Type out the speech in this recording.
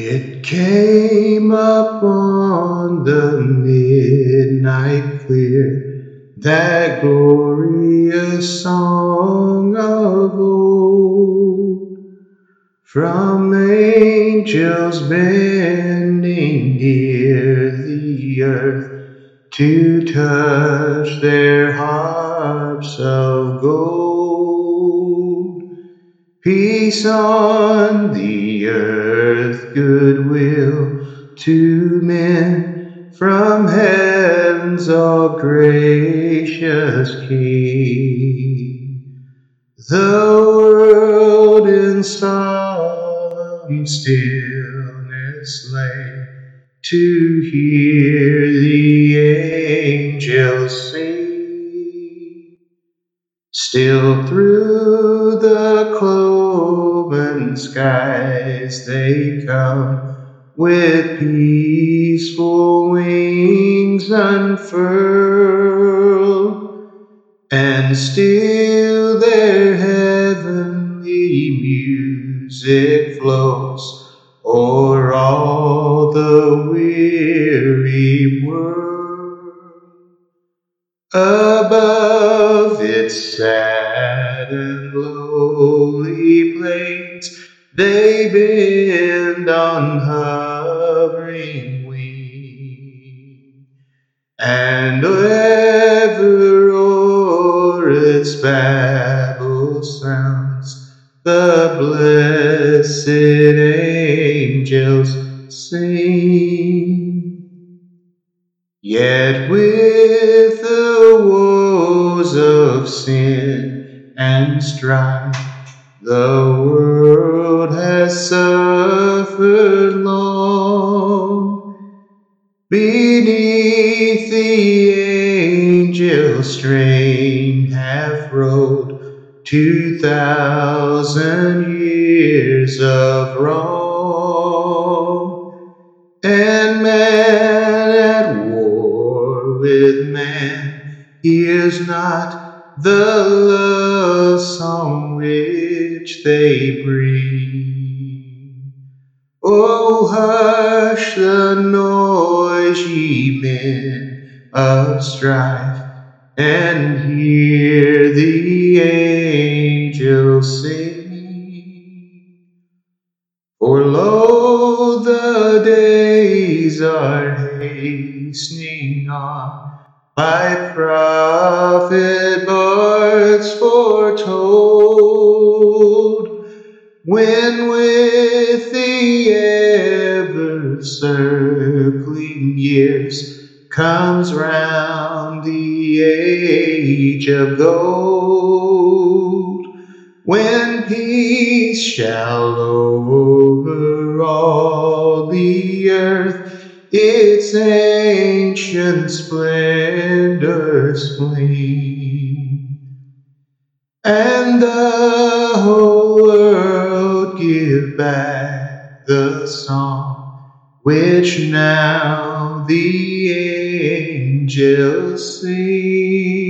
It came upon the midnight clear, that glorious song of old, from angels bending near the earth to touch their harps of gold. Peace on the earth, goodwill to men from heaven's all gracious King. The world in solemn stillness lay to hear the angels sing. Still through the cloven skies they come with peaceful wings unfurled, and still their heavenly music flows o'er all the weary world. Above its sad and lowly plains, they bend on hovering and ever o'er its babel sounds the blessed angels sing. Yet with the of sin and strife, the world has suffered long. Beneath the angel strain have rolled two thousand years of wrong, hears not the love song which they bring. Oh, hush the noise, ye men of strife, and hear the angels sing. For lo, the days are hastening on by prophet bards foretold, when with the ever circling years comes round the age of gold, when peace shall over all the earth its ancient splendors fling, and the whole world give back the song which now the angels sing.